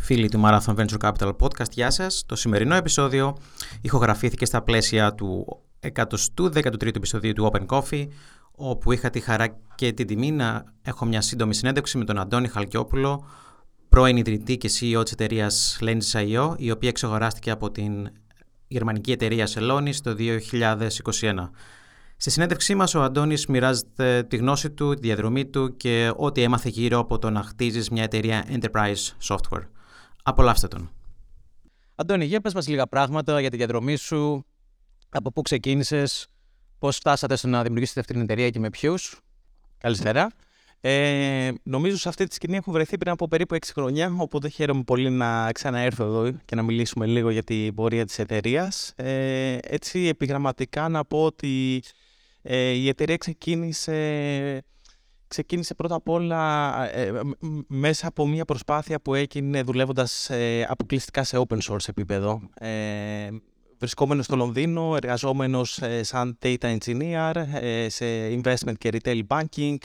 Φίλοι του Marathon Venture Capital Podcast, γεια σας. Το σημερινό επεισόδιο ηχογραφήθηκε στα πλαίσια του 113ου επεισοδίου του Open Coffee, όπου είχα τη χαρά και την τιμή να έχω μια σύντομη συνέντευξη με τον Αντώνη Χαλκιόπουλο, πρώην ιδρυτή και CEO της εταιρείας Lenses.io, η οποία εξαγοράστηκε από την γερμανική εταιρεία Celonis το 2021. Στη συνέντευξή μας ο Αντώνης μοιράζεται τη γνώση του, τη διαδρομή του και ό,τι έμαθε γύρω από το να χτίζεις μια εταιρεία enterprise software. Απολαύστε τον. Αντώνη, για πες μας λίγα πράγματα για τη διαδρομή σου, από πού ξεκίνησες, πώς φτάσατε στο να δημιουργήσετε αυτή την εταιρεία και με ποιους. Καλησπέρα. Ε, νομίζω σε αυτή τη σκηνή έχω βρεθεί πριν από περίπου 6 χρόνια, οπότε χαίρομαι πολύ να ξαναέρθω εδώ και να μιλήσουμε λίγο για την πορεία της εταιρείας. Ε, έτσι επιγραμματικά να πω ότι ε, η εταιρεία ξεκίνησε, ξεκίνησε πρώτα απ' όλα ε, μέσα από μια προσπάθεια που έγινε δουλεύοντας ε, αποκλειστικά σε open source επίπεδο. Ε, βρισκόμενος στο Λονδίνο, εργαζόμενος ε, σαν data engineer σε investment και retail banking,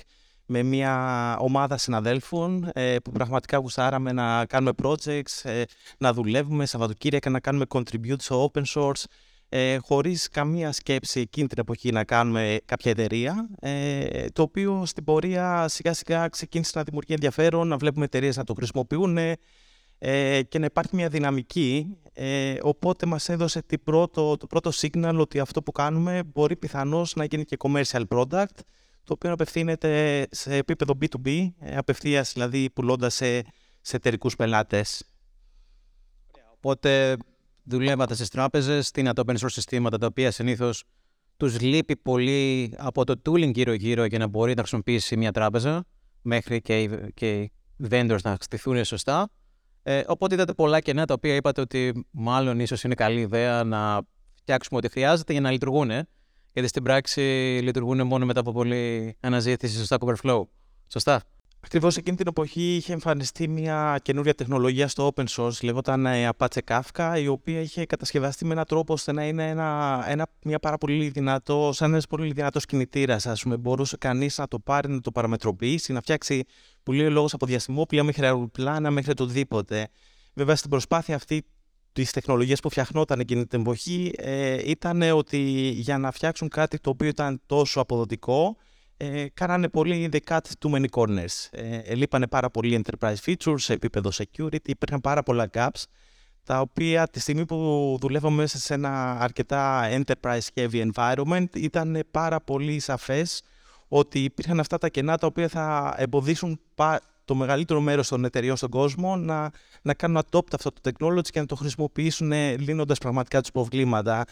με μια ομάδα συναδέλφων που πραγματικά γουστάραμε να κάνουμε projects, να δουλεύουμε Σαββατοκύριακα, να κάνουμε contribute στο open source, ε, χωρίς καμία σκέψη εκείνη την εποχή να κάνουμε κάποια εταιρεία, ε, το οποίο στην πορεία σιγά σιγά ξεκίνησε να δημιουργεί ενδιαφέρον, να βλέπουμε εταιρείες να το χρησιμοποιούν ε, και να υπάρχει μια δυναμική. Ε, οπότε μας έδωσε την πρώτο, το πρώτο signal ότι αυτό που κάνουμε μπορεί πιθανώς να γίνει και commercial product, το οποίο απευθύνεται σε επίπεδο B2B, ε, απευθείας δηλαδή πουλώντας σε, σε εταιρικούς πελάτες. Οπότε δουλεύατε στις τράπεζες, στείνατε open source συστήματα τα οποία συνήθως τους λείπει πολύ από το tooling γύρω-γύρω για να μπορεί να χρησιμοποιήσει μια τράπεζα μέχρι και, και οι vendors να στηθούν σωστά. Ε, οπότε είδατε πολλά κενά τα οποία είπατε ότι μάλλον ίσως είναι καλή ιδέα να φτιάξουμε ό,τι χρειάζεται για να λειτουργούν. Γιατί στην πράξη λειτουργούν μόνο μετά από πολλή αναζήτηση στο Stack Overflow. Σωστά; Ακριβώς εκείνη την εποχή είχε εμφανιστεί μια καινούρια τεχνολογία στο open source, λεγόταν ε, Apache Kafka, η οποία είχε κατασκευαστεί με έναν τρόπο ώστε να είναι ένα, ένα, μια πάρα πολύ δυνατό, σαν ένας πολύ δυνατός κινητήρας. Α πούμε, μπορούσε κανείς να το πάρει, να το παραμετροποιήσει, να φτιάξει πολύ λόγο από διαστημόπλια μέχρι αεροπλάνα, μέχρι οτιδήποτε. Βέβαια, στην προσπάθεια αυτή της τεχνολογίας που φτιαχνόταν εκείνη την εποχή ε, ήταν ότι για να φτιάξουν κάτι το οποίο ήταν τόσο αποδοτικό, ε, κάνανε πολύ the cut too many corners. Ε, ελείπανε πάρα πολλοί enterprise features σε επίπεδο security, υπήρχαν πάρα πολλά gaps, τα οποία τη στιγμή που δουλεύαμε μέσα σε ένα αρκετά enterprise heavy environment ήταν πάρα πολύ σαφές ότι υπήρχαν αυτά τα κενά τα οποία θα εμποδίσουν το μεγαλύτερο μέρος των εταιριών στον κόσμο να, να κάνουν adopt αυτό το technology και να το χρησιμοποιήσουν λύνοντας πραγματικά τους προβλήματα.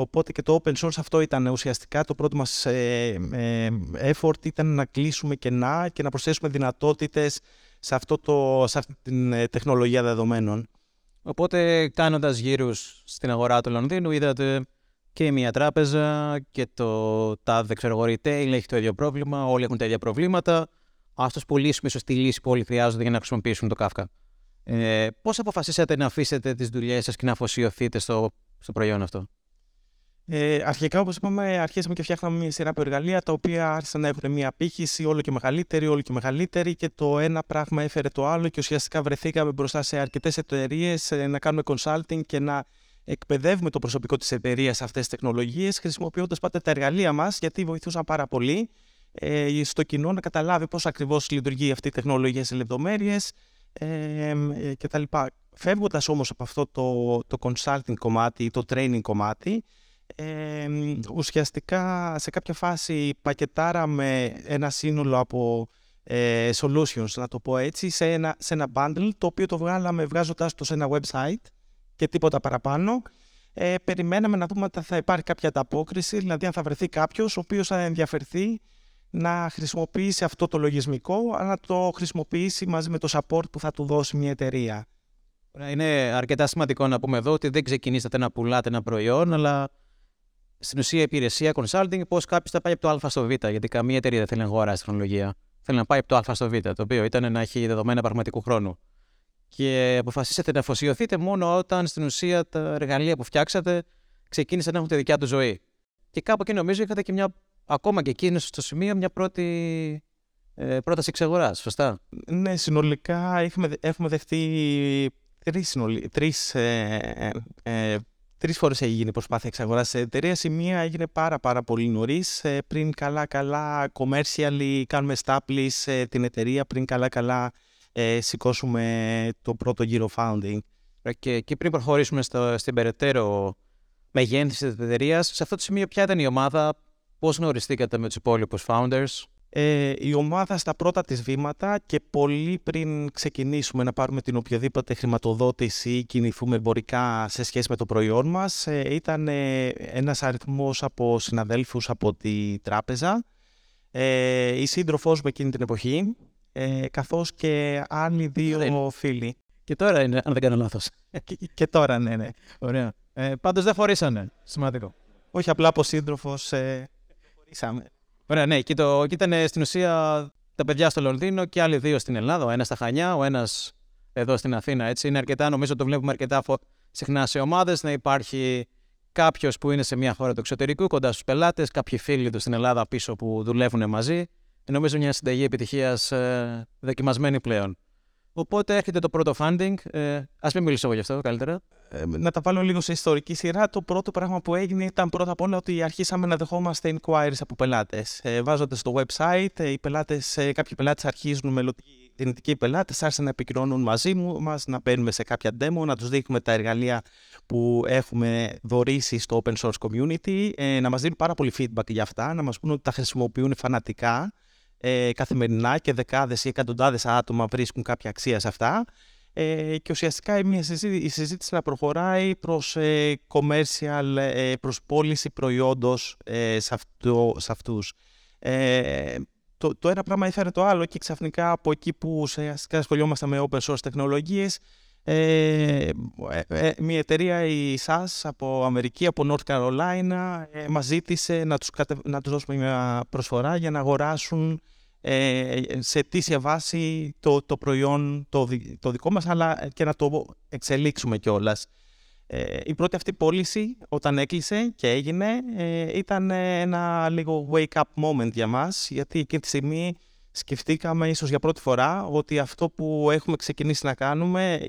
Οπότε και το open source αυτό ήταν ουσιαστικά το πρώτο μας ε, ε, effort ήταν να κλείσουμε κενά και να προσθέσουμε δυνατότητες σε, αυτό το, σε αυτή την ε, τεχνολογία δεδομένων. Οπότε κάνοντας γύρους στην αγορά του Λονδίνου είδατε και μια τράπεζα και το τάδε ξέρω εγώ retail έχει το ίδιο πρόβλημα, όλοι έχουν τα ίδια προβλήματα. Ας το πουλήσουμε ίσως τη λύση που όλοι χρειάζονται για να χρησιμοποιήσουν το Kafka. Ε, πώς αποφασίσατε να αφήσετε τις δουλειές σας και να αφοσιωθείτε στο, στο προϊόν αυτό; Ε, αρχικά, όπως είπαμε, αρχίσαμε και φτιάχναμε μια σειρά από εργαλεία τα οποία άρχισαν να έχουν μια απήχηση όλο και μεγαλύτερη, όλο και μεγαλύτερη και το ένα πράγμα έφερε το άλλο και ουσιαστικά βρεθήκαμε μπροστά σε αρκετές εταιρείες ε, να κάνουμε consulting και να εκπαιδεύουμε το προσωπικό της εταιρείας σε αυτές τις τεχνολογίες, χρησιμοποιώντας πάντα τα εργαλεία μας, γιατί βοηθούσαν πάρα πολύ ε, στο κοινό να καταλάβει πώς ακριβώς λειτουργεί αυτή η τεχνολογία σε λεπτομέρειες ε, ε, κτλ. Φεύγοντας όμως από αυτό το, το consulting κομμάτι ή το training κομμάτι, ε, ουσιαστικά σε κάποια φάση πακετάραμε ένα σύνολο από ε, solutions, να το πω έτσι, σε ένα, σε ένα bundle, το οποίο το βγάλαμε βγάζοντας το σε ένα website και τίποτα παραπάνω. Ε, περιμέναμε να δούμε αν θα υπάρχει κάποια ανταπόκριση, δηλαδή αν θα βρεθεί κάποιος ο οποίος θα ενδιαφερθεί να χρησιμοποιήσει αυτό το λογισμικό, αλλά να το χρησιμοποιήσει μαζί με το support που θα του δώσει μια εταιρεία. Είναι αρκετά σημαντικό να πούμε εδώ ότι δεν ξεκινήσατε να πουλάτε ένα προϊόν, αλλά στην ουσία υπηρεσία consulting, πώς κάποιος θα πάει από το Α στο Β. Γιατί καμία εταιρεία δεν θέλει να αγοράσει τεχνολογία. Θέλει να πάει από το Α στο Β, το οποίο ήταν να έχει δεδομένα πραγματικού χρόνου. Και αποφασίσατε να αφοσιωθείτε μόνο όταν στην ουσία τα εργαλεία που φτιάξατε ξεκίνησαν να έχουν τη δικιά τους ζωή. Και κάπου εκεί νομίζω είχατε και μια, ακόμα και εκεί στο σημείο, μια πρώτη ε, πρόταση εξαγοράς. Σωστά; Ναι, συνολικά έχουμε, έχουμε δεχτεί τρεις τρεις, ε, ε, ε, τρεις φορές έχει γίνει προσπάθεια εξαγοράς της εταιρείας. Η μία έγινε πάρα πάρα πολύ νωρίς. Ε, πριν καλά καλά commercially κάνουμε establish την εταιρεία, πριν καλά καλά ε, σηκώσουμε το πρώτο γύρο founding. Και, και πριν προχωρήσουμε στο, στην περαιτέρω μεγένθηση της εταιρείας, σε αυτό το σημείο ποια ήταν η ομάδα, πώς γνωριστήκατε με τους υπόλοιπους founders; Ε, η ομάδα στα πρώτα της βήματα και πολύ πριν ξεκινήσουμε να πάρουμε την οποιαδήποτε χρηματοδότηση ή κινηθούμε εμπορικά σε σχέση με το προϊόν μας ε, ήταν ε, ένας αριθμός από συναδέλφους από τη τράπεζα ε, η σύντροφός μου εκείνη την εποχή ε, καθώς και άλλοι δύο φίλοι. Και τώρα είναι, αν δεν κάνω λάθος. και, και, τώρα, ναι, ναι. Ωραία. Ε, πάντως δεν φορήσανε. Σημαντικό. Όχι απλά από σύντροφος. Ε, φορήσαμε. Ωραία, ναι. Και, το, και ήταν στην ουσία τα παιδιά στο Λονδίνο και άλλοι δύο στην Ελλάδα. Ο ένας στα Χανιά, ο ένας εδώ στην Αθήνα. Έτσι. Είναι αρκετά, νομίζω το βλέπουμε αρκετά συχνά σε ομάδες να υπάρχει κάποιος που είναι σε μια χώρα του εξωτερικού κοντά στους πελάτες, κάποιοι φίλοι του στην Ελλάδα πίσω που δουλεύουν μαζί. Νομίζω μια συνταγή επιτυχίας ε, δοκιμασμένη πλέον. Οπότε έρχεται το πρώτο funding. Ε, Α μην μιλήσω εγώ γι' αυτό καλύτερα. Ε, να τα βάλω λίγο σε ιστορική σειρά. Το πρώτο πράγμα που έγινε ήταν πρώτα απ' όλα ότι αρχίσαμε να δεχόμαστε inquiries από πελάτες. Ε, Βάζοντας στο website, ε, οι πελάτες, ε, κάποιοι πελάτες αρχίζουν με δυνητικοί πελάτε, άρχισαν να επικοινωνούν μαζί μας, να παίρνουμε σε κάποια demo, να τους δείχνουμε τα εργαλεία που έχουμε δωρήσει στο open source community, ε, να μας δίνουν πάρα πολύ feedback για αυτά, να μας πούνε ότι τα χρησιμοποιούν φανατικά ε, καθημερινά και δεκάδες ή εκατοντάδες άτομα βρίσκουν κάποια αξία σε αυτά ε, και ουσιαστικά μια συζήτηση, η συζήτηση να προχωράει προς ε, commercial, ε, προς πώληση προϊόντος ε, σε, αυτό, σε αυτούς. Ε, το, το ένα πράγμα έφερε το άλλο και ξαφνικά από εκεί που ουσιαστικά ασχολιόμαστε με open source τεχνολογίες ε, ε, μια εταιρεία η SAS από Αμερική, από North Carolina ε, μας ζήτησε να τους, να τους δώσουμε μια προσφορά για να αγοράσουν ε, σε αιτήσια βάση το, το προϊόν το, το δικό μας αλλά και να το εξελίξουμε κιόλας. Ε, η πρώτη αυτή πώληση όταν έκλεισε και έγινε ε, ήταν ένα λίγο wake up moment για μας γιατί εκείνη τη στιγμή σκεφτήκαμε ίσως για πρώτη φορά ότι αυτό που έχουμε ξεκινήσει να κάνουμε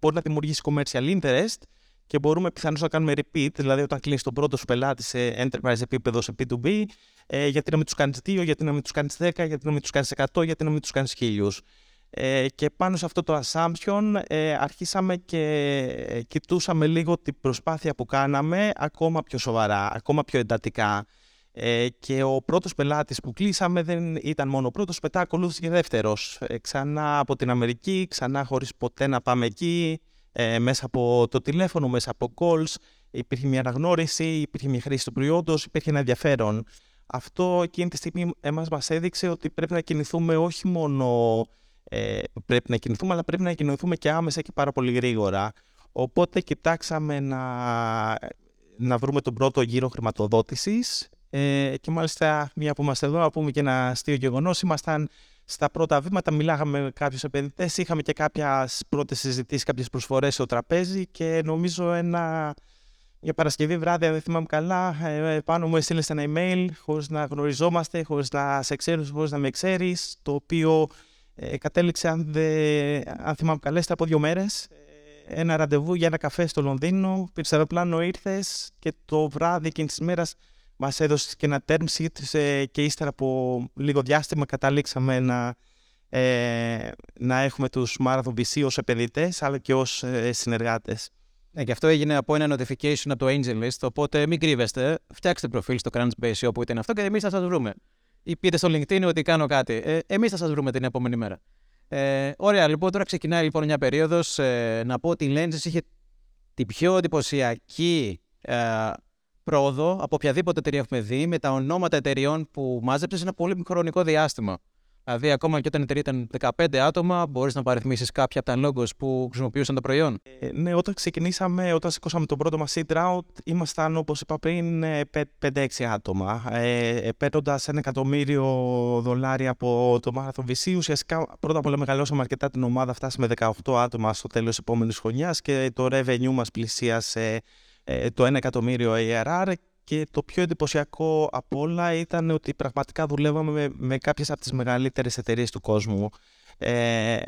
μπορεί να δημιουργήσει commercial interest και μπορούμε πιθανώς να κάνουμε repeat, δηλαδή όταν κλείνεις τον πρώτο σου πελάτη σε enterprise επίπεδο σε P2B, ε, γιατί να μην τους κάνεις 2, γιατί να μην τους κάνεις 10, γιατί να μην τους κάνεις 100, γιατί να μην τους κάνεις 1000. Ε, και πάνω σε αυτό το assumption ε, αρχίσαμε και ε, κοιτούσαμε λίγο την προσπάθεια που κάναμε ακόμα πιο σοβαρά, ακόμα πιο εντατικά. Ε, και ο πρώτος πελάτης που κλείσαμε δεν ήταν μόνο ο πρώτος, μετά ακολούθησε και δεύτερος. Ε, ξανά από την Αμερική, ξανά χωρίς ποτέ να πάμε εκεί, ε, μέσα από το τηλέφωνο, μέσα από calls. Υπήρχε μια αναγνώριση, υπήρχε μια χρήση του προϊόντος, υπήρχε ένα ενδιαφέρον. Αυτό εκείνη τη στιγμή εμάς μας έδειξε ότι πρέπει να κινηθούμε όχι μόνο ε, πρέπει να κινηθούμε, αλλά πρέπει να κινηθούμε και άμεσα και πάρα πολύ γρήγορα. Οπότε κοιτάξαμε να, να βρούμε τον πρώτο γύρο χρηματοδότησης ε, και μάλιστα, μία που είμαστε εδώ, να πούμε και ένα αστείο γεγονός. Ήμασταν στα πρώτα βήματα, μιλάγαμε με κάποιους επενδυτές, είχαμε και κάποιες πρώτες συζητήσεις, κάποιες προσφορές στο τραπέζι και νομίζω ένα. Για Παρασκευή βράδυ, αν δεν θυμάμαι καλά, ε, πάνω μου έστειλες ένα email χωρίς να γνωριζόμαστε, χωρίς να σε ξέρω, χωρίς να με ξέρεις, το οποίο ε, κατέληξε, αν, δε, αν θυμάμαι καλά, από δύο μέρες. Ε, ένα ραντεβού για ένα καφέ στο Λονδίνο. Πήρες αεροπλάνο, ήρθες και το βράδυ εκείνης της μέρας Μας έδωσε και ένα term sheet και ύστερα από λίγο διάστημα καταλήξαμε να, ε, να έχουμε τους Marathon VC ως επενδυτές αλλά και ως ε, συνεργάτες. Ναι, και αυτό έγινε από ένα notification από το AngelList, οπότε μην κρύβεστε, φτιάξτε προφίλ στο Crunchbase όπου ήταν αυτό και εμείς θα σας βρούμε. Ή πείτε στο LinkedIn ότι κάνω κάτι. Ε, εμείς θα σας βρούμε την επόμενη μέρα. Ε, ωραία, λοιπόν, τώρα ξεκινάει λοιπόν μια περίοδος. Ε, να πω ότι η Lenses είχε την πιο εντυπωσιακή ε, πρόοδο από οποιαδήποτε εταιρεία έχουμε δει με τα ονόματα εταιρεών που μάζεψες σε ένα πολύ χρονικό διάστημα. Δηλαδή, ακόμα και όταν η εταιρεία ήταν 15 άτομα, μπορείς να παριθμίσεις κάποια από τα logos που χρησιμοποιούσαν το προϊόν. Ε, ναι, όταν ξεκινήσαμε, όταν σηκώσαμε τον πρώτο μας seed round, ήμασταν όπως είπα πριν 5-6 άτομα. Ε, Παίρνοντας ένα εκατομμύριο δολάρια από το Marathon VC, ουσιαστικά πρώτα απ' όλα μεγαλώσαμε αρκετά την ομάδα, φτάσαμε 18 άτομα στο τέλος επόμενης χρονιάς και το revenue μας πλησίασε ε, το 1 εκατομμύριο ARR και το πιο εντυπωσιακό από όλα ήταν ότι πραγματικά δουλεύαμε με, με κάποιες από τις μεγαλύτερες εταιρείες του κόσμου. Ε,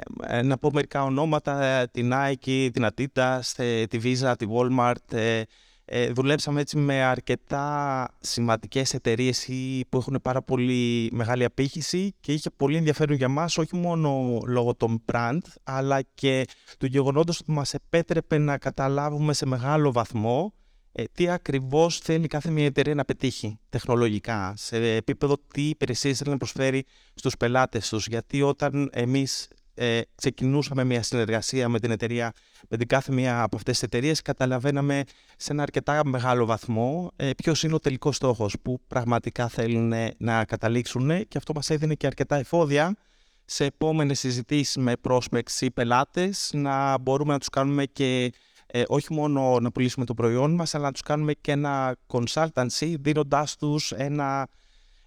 να πω μερικά ονόματα, την Nike, την Adidas, ε, τη Visa, τη Walmart. Ε, ε, δουλέψαμε έτσι με αρκετά σημαντικές εταιρείες που έχουν πάρα πολύ μεγάλη απήχηση και είχε πολύ ενδιαφέρον για μας όχι μόνο λόγω των brand αλλά και του γεγονότος ότι μας επέτρεπε να καταλάβουμε σε μεγάλο βαθμό ε, τι ακριβώς θέλει κάθε μια εταιρεία να πετύχει τεχνολογικά, σε επίπεδο τι υπηρεσίες θέλει να προσφέρει στους πελάτες τους. Γιατί όταν εμείς ε, ξεκινούσαμε μια συνεργασία με την εταιρεία, με την κάθε μία από αυτές τις εταιρείες, καταλαβαίναμε σε ένα αρκετά μεγάλο βαθμό ε, ποιος είναι ο τελικός στόχος που πραγματικά θέλουν να καταλήξουν. Και αυτό μας έδινε και αρκετά εφόδια σε επόμενες συζητήσεις με prospects ή πελάτες να μπορούμε να τους κάνουμε και ε, όχι μόνο να πουλήσουμε το προϊόν μας, αλλά να τους κάνουμε και ένα consultancy, δίνοντάς τους ένα,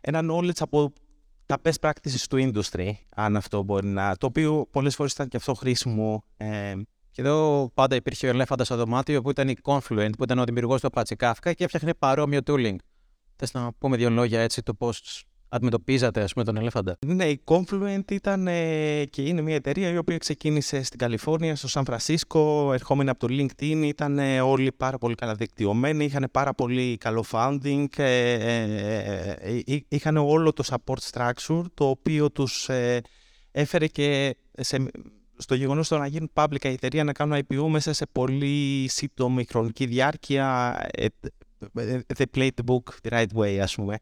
ένα knowledge από τα best practices του industry, αν αυτό μπορεί να... Το οποίο πολλές φορές ήταν και αυτό χρήσιμο. Ε, και εδώ πάντα υπήρχε ο ελέφαντας στο δωμάτιο που ήταν η Confluent, που ήταν ο δημιουργός του Apache Kafka και έφτιαχνε παρόμοιο tooling. Θες να πούμε δύο λόγια έτσι το πώς αντιμετωπίζατε ας πούμε, τον ελέφαντα; Ναι, η Confluent ήταν ε, και είναι μια εταιρεία η οποία ξεκίνησε στην Καλιφόρνια, στο Σαν Φρανσίσκο, ερχόμενη από το LinkedIn. Ήταν ε, όλοι πάρα πολύ καλά δικτυωμένοι, είχαν πάρα πολύ καλό founding, ε, ε, είχαν όλο το support structure, το οποίο τους έφερε και σε, στο γεγονός το να γίνουν public η εταιρεία να κάνουν IPO μέσα σε πολύ σύντομη χρονική διάρκεια. They played the book the right way, ας πούμε.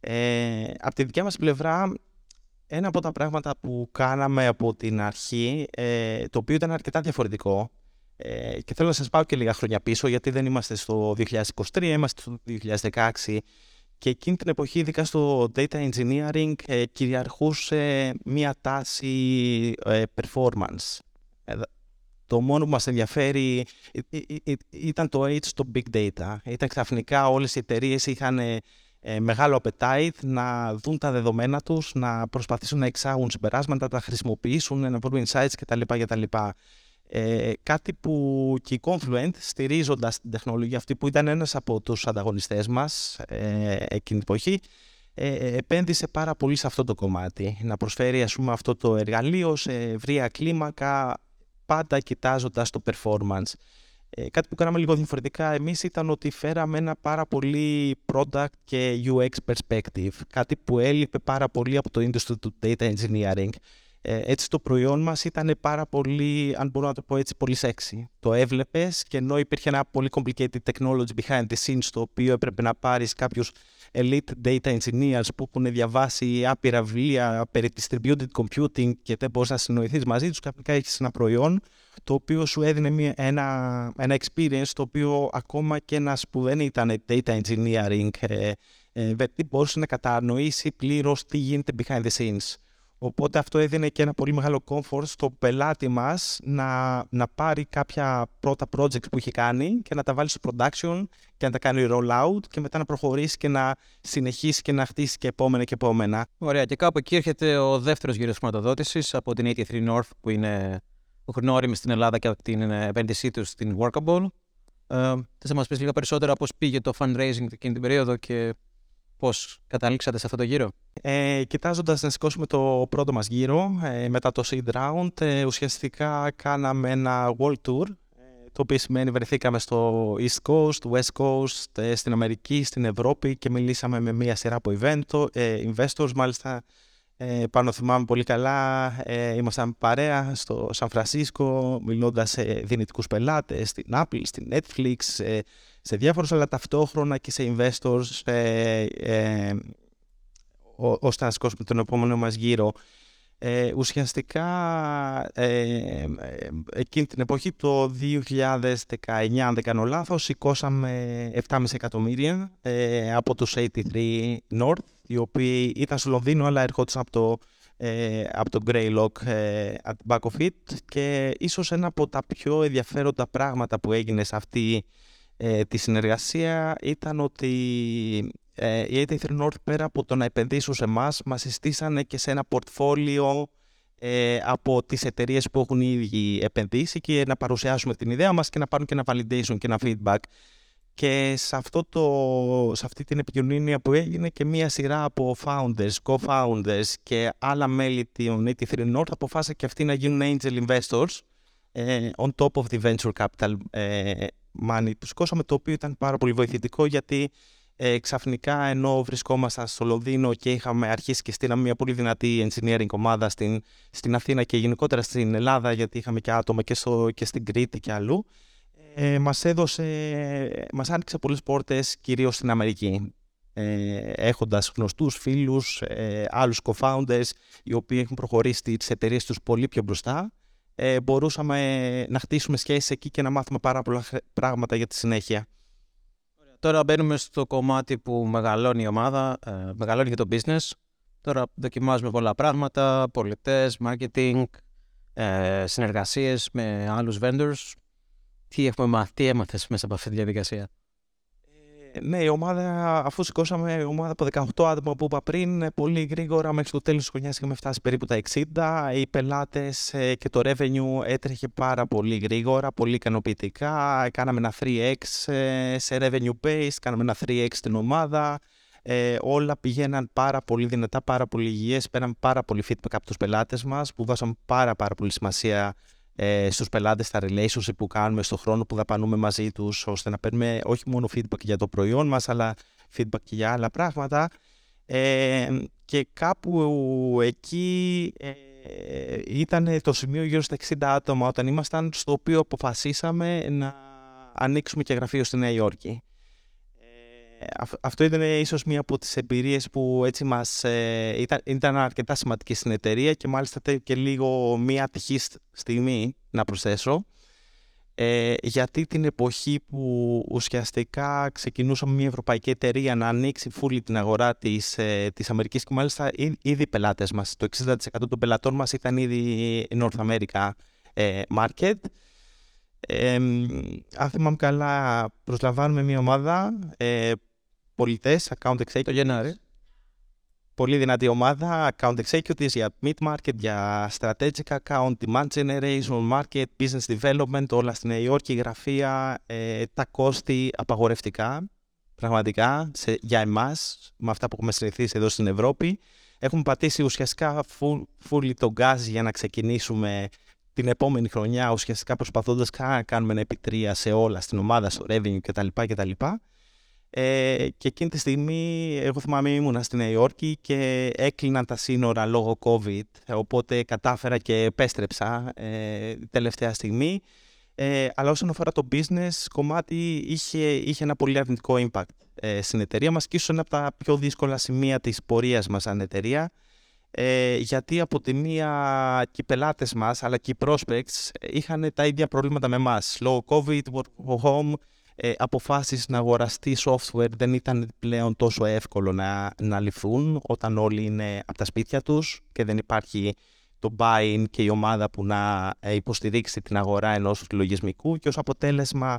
Ε, από τη δικιά μας πλευρά, ένα από τα πράγματα που κάναμε από την αρχή, ε, το οποίο ήταν αρκετά διαφορετικό, ε, και θέλω να σας πάω και λίγα χρόνια πίσω, γιατί δεν είμαστε στο 2023, είμαστε στο 2016, και εκείνη την εποχή, ειδικά στο data engineering, ε, κυριαρχούσε μία τάση ε, performance. Το μόνο που μας ενδιαφέρει ήταν το age στο big data. Ήταν ξαφνικά όλες οι εταιρείες είχαν ε, μεγάλο appetite να δουν τα δεδομένα τους, να προσπαθήσουν να εξάγουν συμπεράσματα, να τα χρησιμοποιήσουν, να βρουν insights κτλ. κτλ. Ε, κάτι που και η Confluent στηρίζοντας την τεχνολογία αυτή που ήταν ένας από τους ανταγωνιστές μας ε, εκείνη την εποχή ε, επένδυσε πάρα πολύ σε αυτό το κομμάτι να προσφέρει ας πούμε αυτό το εργαλείο σε ευρία κλίμακα πάντα κοιτάζοντας το performance ε, κάτι που κάναμε λίγο διαφορετικά εμείς ήταν ότι φέραμε ένα πάρα πολύ product και UX perspective. Κάτι που έλειπε πάρα πολύ από το industry του data engineering. Ε, έτσι το προϊόν μας ήταν πάρα πολύ, αν μπορώ να το πω έτσι, πολύ sexy. Το έβλεπες και ενώ υπήρχε ένα πολύ complicated technology behind the scenes το οποίο έπρεπε να πάρεις κάποιους elite data engineers που έχουν διαβάσει άπειρα βιβλία περί distributed computing και δεν μπορείς να συνοηθείς μαζί τους, kapnika έχεις ένα προϊόν το οποίο σου έδινε μια, ένα, ένα experience το οποίο ακόμα και ένας που δεν ήταν data engineering ε, ε, μπορούσε να κατανοήσει πλήρως τι γίνεται behind the scenes. Οπότε αυτό έδινε και ένα πολύ μεγάλο comfort στο πελάτη μας να, να πάρει κάποια πρώτα projects που είχε κάνει και να τα βάλει στο production και να τα κάνει roll out και μετά να προχωρήσει και να συνεχίσει και να χτίσει και επόμενα και επόμενα. Ωραία και κάπου εκεί έρχεται ο δεύτερος γύρος χρηματοδότησης από την 83 North που είναι γνώριμη στην Ελλάδα και από την επένδυσή του στην Workable. Ε, θες να μας πεις λίγα περισσότερα πώς πήγε το fundraising εκείνη την περίοδο και Πώς καταλήξατε σε αυτό το γύρο; Ε, Κοιτάζοντας να σηκώσουμε το πρώτο μας γύρο, ε, μετά το seed round, ε, ουσιαστικά κάναμε ένα world tour, ε, το οποίο σημαίνει βρεθήκαμε στο East Coast, West Coast, ε, στην Αμερική, στην Ευρώπη και μιλήσαμε με μία σειρά από event, investors, μάλιστα ε, πάνω θυμάμαι πολύ καλά, ε, ήμασταν παρέα στο Σαν Φρανσίσκο μιλώντας σε δυνητικούς πελάτες, στην Apple, στην Netflix, σε διάφορους αλλά ταυτόχρονα και σε investors ε, ε, ώστε να σηκώσουμε τον επόμενο μας γύρο. Ε, ουσιαστικά ε, εκείνη την εποχή το 2019 αν δεν κάνω λάθος σηκώσαμε 7,5 εκατομμύρια ε, από τους 83 North οι οποίοι ήταν στο Λονδίνο αλλά ερχόντουσαν από το ε, από το Greylock ε, at the back of it και ίσως ένα από τα πιο ενδιαφέροντα πράγματα που έγινε σε αυτή ε, τη συνεργασία ήταν ότι ε, η 83 North πέρα από το να επενδύσουν σε εμάς, μας συστήσανε και σε ένα πορτφόλιο ε, από τις εταιρείες που έχουν ήδη επενδύσει και να παρουσιάσουμε την ιδέα μας και να πάρουν και ένα validation και ένα feedback. Και σε, αυτό το, σε αυτή την επικοινωνία που έγινε και μία σειρά από founders, co-founders και άλλα μέλη των 83 North αποφάσισαν και αυτοί να γίνουν angel investors ε, on top of the venture capital ε, money που σηκώσαμε το οποίο ήταν πάρα πολύ βοηθητικό γιατί ε, ξαφνικά ενώ βρισκόμασταν στο Λονδίνο και είχαμε αρχίσει και στείλαμε μια πολύ δυνατή engineering ομάδα στην, στην Αθήνα και γενικότερα στην Ελλάδα γιατί είχαμε και άτομα και, στο, και στην Κρήτη και αλλού ε, μας έδωσε, μας άνοιξε πολλές πόρτες κυρίως στην Αμερική. Ε, έχοντας γνωστούς φίλους, ε, άλλους co-founders οι οποίοι έχουν προχωρήσει τις εταιρείες τους πολύ πιο μπροστά ε, μπορούσαμε να χτίσουμε σχέσεις εκεί και να μάθουμε πάρα πολλά πράγματα για τη συνέχεια. Τώρα μπαίνουμε στο κομμάτι που μεγαλώνει η ομάδα, ε, μεγαλώνει και το business. Τώρα δοκιμάζουμε πολλά πράγματα, πολιτές, marketing, ε, συνεργασίες με άλλους vendors. Τι έχουμε μάθει, τι έμαθες μέσα από αυτή τη διαδικασία; Ναι, η ομάδα, αφού σηκώσαμε η ομάδα από 18 άτομα που είπα πριν, πολύ γρήγορα μέχρι το τέλος της χρονιάς είχαμε φτάσει περίπου τα 60. Οι πελάτες ε, και το revenue έτρεχε πάρα πολύ γρήγορα, πολύ ικανοποιητικά. Κάναμε ένα 3x ε, σε revenue base, κάναμε ένα 3x στην ομάδα. Ε, όλα πηγαίναν πάρα πολύ δυνατά, πάρα πολύ υγιές, πέραν πάρα πολύ feedback από τους πελάτες μας που δώσαν πάρα πάρα πολύ σημασία ε, στους πελάτες στα relationship που κάνουμε, στον χρόνο που δαπανούμε μαζί τους, ώστε να παίρνουμε όχι μόνο feedback για το προϊόν μας, αλλά feedback και για άλλα πράγματα. Ε, και κάπου εκεί ε, ήταν το σημείο γύρω στα 60 άτομα όταν ήμασταν, στο οποίο αποφασίσαμε να ανοίξουμε και γραφείο στη Νέα Υόρκη αυτό ήταν ίσως μία από τις εμπειρίες που έτσι μας ε, ήταν, ήταν αρκετά σημαντική στην εταιρεία και μάλιστα και λίγο μία ατυχή στιγμή να προσθέσω ε, γιατί την εποχή που ουσιαστικά ξεκινούσαμε μια ευρωπαϊκή εταιρεία να ανοίξει φούλη την αγορά της, ε, της Αμερικής και μάλιστα ήδη οι πελάτες μας, το 60% των πελατών μας ήταν ήδη North America ε, market. Ε, αν θυμάμαι καλά, προσλαμβάνουμε μια ομάδα ε, πολιτές, account executives. Το Γενάρη. Πολύ δυνατή ομάδα, account executives για mid market, για strategic account, demand generation, market, business development, όλα στη Νέα Υόρκη, γραφεία, ε, τα κόστη απαγορευτικά, πραγματικά, σε, για εμάς, με αυτά που έχουμε συνηθίσει εδώ στην Ευρώπη. Έχουμε πατήσει ουσιαστικά full, full το gas για να ξεκινήσουμε την επόμενη χρονιά, ουσιαστικά προσπαθώντας να κάνουμε ένα επιτρία σε όλα, στην ομάδα, στο revenue κτλ. κτλ. Ε, και εκείνη τη στιγμή, εγώ θυμάμαι ήμουνα στη Νέα Υόρκη και έκλειναν τα σύνορα λόγω COVID, οπότε κατάφερα και επέστρεψα ε, τελευταία στιγμή. Ε, αλλά όσον αφορά το business κομμάτι είχε, είχε ένα πολύ αρνητικό impact ε, στην εταιρεία μας και ίσως ένα από τα πιο δύσκολα σημεία της πορείας μας σαν εταιρεία ε, γιατί από τη μία και οι πελάτες μας αλλά και οι prospects είχαν τα ίδια προβλήματα με εμάς λόγω COVID, work from home ε, αποφάσεις να αγοραστεί software δεν ήταν πλέον τόσο εύκολο να, να ληφθούν όταν όλοι είναι από τα σπίτια τους και δεν υπάρχει το buy-in και η ομάδα που να ε, υποστηρίξει την αγορά ενός λογισμικού και ως αποτέλεσμα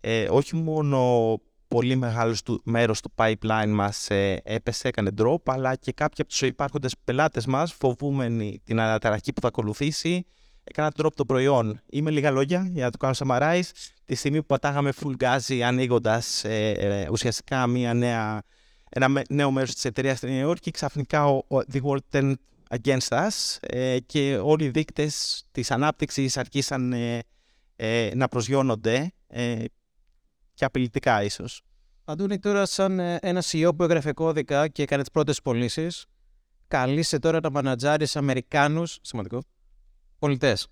ε, όχι μόνο πολύ μεγάλος του, μέρος του pipeline μας ε, έπεσε, έκανε drop, αλλά και κάποιοι από τους υπάρχοντες πελάτες μας, φοβούμενοι την αναταραχή που θα ακολουθήσει, έκανα drop το προϊόν. Είμαι λίγα λόγια για να το κάνω summarize. Τη στιγμή που πατάγαμε full gas ανοίγοντας ε, ε, ουσιαστικά μια νέα, ένα νέο μέρος της εταιρείας στην Νέα Υόρκη, ξαφνικά ο, ο, the world turned against us ε, και όλοι οι δείκτες της ανάπτυξης αρχίσαν ε, ε, να προσγειώνονται ε, και απειλητικά ίσως. Αντώνη, τώρα σαν ένα CEO που έγραφε κώδικα και έκανε τις πρώτες πωλήσεις, καλείσαι τώρα να μανατζάρεις Αμερικάνους. Σημαντικό πολιτές.